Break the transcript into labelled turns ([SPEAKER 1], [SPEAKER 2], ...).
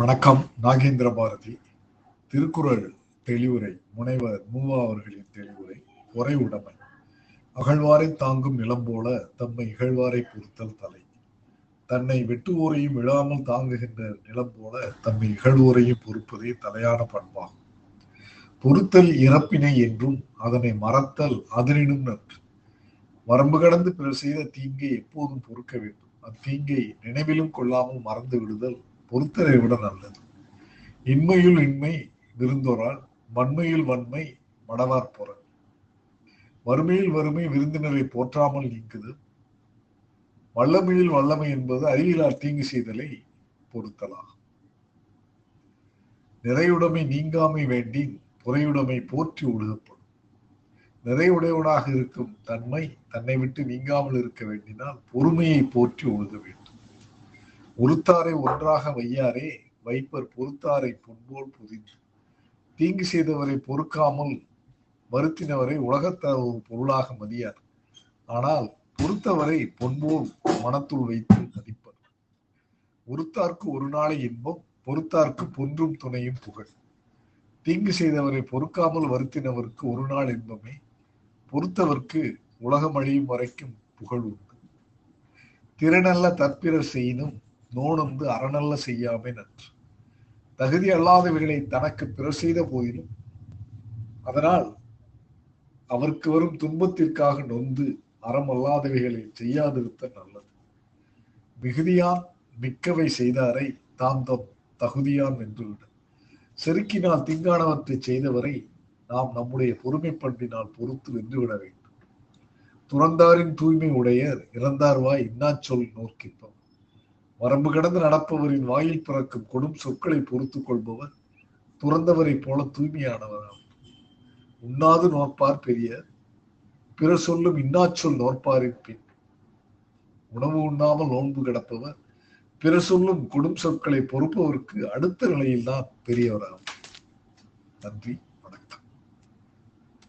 [SPEAKER 1] வணக்கம் நாகேந்திர பாரதி திருக்குறள் தெளிவுரை முனைவர் மூவா அவர்களின் தெளிவுரை பொறை உடைமை அகழ்வாரை தாங்கும் நிலம் போல தம்மை இகழ்வாரை பொறுத்தல் தலை தன்னை வெட்டுவோரையும் விழாமல் தாங்குகின்ற நிலம் போல தம்மை இகழ்வோரையும் பொறுப்பதே தலையான பண்பாகும் பொறுத்தல் இறப்பினை என்றும் அதனை மறத்தல் அதனினும் நன்று வரம்பு கடந்து பிறர் செய்த தீங்கை எப்போதும் பொறுக்க வேண்டும் அத்தீங்கை நினைவிலும் கொள்ளாமல் மறந்து விடுதல் பொறுத்தலை விட நல்லது இன்மையுள் இன்மை விருந்தோரால் வன்மையில் வன்மை மடவார் போற வறுமையில் வறுமை விருந்தினரை போற்றாமல் நீக்குது வல்லமையில் வல்லமை என்பது அறிவிலார் தீங்கு செய்தலை பொறுத்தலாகும் நிறையுடைமை நீங்காமை வேண்டி புறையுடைமை போற்றி ஒழுகப்படும் நிறையுடையவனாக இருக்கும் தன்மை தன்னை விட்டு நீங்காமல் இருக்க வேண்டினால் பொறுமையை போற்றி ஒழுக வேண்டும் உளுத்தாரை ஒன்றாக வையாரே வைப்பர் பொறுத்தாரை புண்போல் புதிந்து தீங்கு செய்தவரை பொறுக்காமல் வருத்தினவரை உலகத்த ஒரு பொருளாக மதியார் ஆனால் பொறுத்தவரை பொன்போல் மனத்துள் வைத்து மதிப்பர் ஒருத்தார்க்கு ஒரு நாளை இன்பம் பொறுத்தார்க்கு பொன்றும் துணையும் புகழ் தீங்கு செய்தவரை பொறுக்காமல் வருத்தினவருக்கு ஒரு நாள் இன்பமே பொறுத்தவர்க்கு உலகம் அழியும் வரைக்கும் புகழ் உண்டு திறனல்ல தற்பிறர் செய்யினும் நோனந்து அறநல்ல செய்யாமை நன்று தகுதி வீடுகளை தனக்கு பிற செய்த போதிலும் அதனால் அவருக்கு வரும் துன்பத்திற்காக நொந்து அறம் அல்லாதவைகளை செய்யாதிருத்த நல்லது மிகுதியான் மிக்கவை செய்தாரை தாம் தம் தகுதியான் வென்றுவிடும் செருக்கினால் திங்கானவற்றை செய்தவரை நாம் நம்முடைய பொறுமை பண்பினால் பொறுத்து வென்றுவிட வேண்டும் துறந்தாரின் தூய்மை உடையர் இறந்தார்வாய் இன்னா சொல் நோக்கிப்போம் வரம்பு கடந்து நடப்பவரின் வாயில் பிறக்கும் கொடும் சொற்களை பொறுத்து கொள்பவர் துறந்தவரை போல தூய்மையானவராகும் உண்ணாது நோற்பார் பெரிய பிற சொல்லும் இன்னாச்சொல் நோற்பாரின் பின் உணவு உண்ணாமல் நோன்பு கிடப்பவர் பிற சொல்லும் கொடும் சொற்களை பொறுப்பவருக்கு அடுத்த நிலையில்தான் பெரியவராகும் நன்றி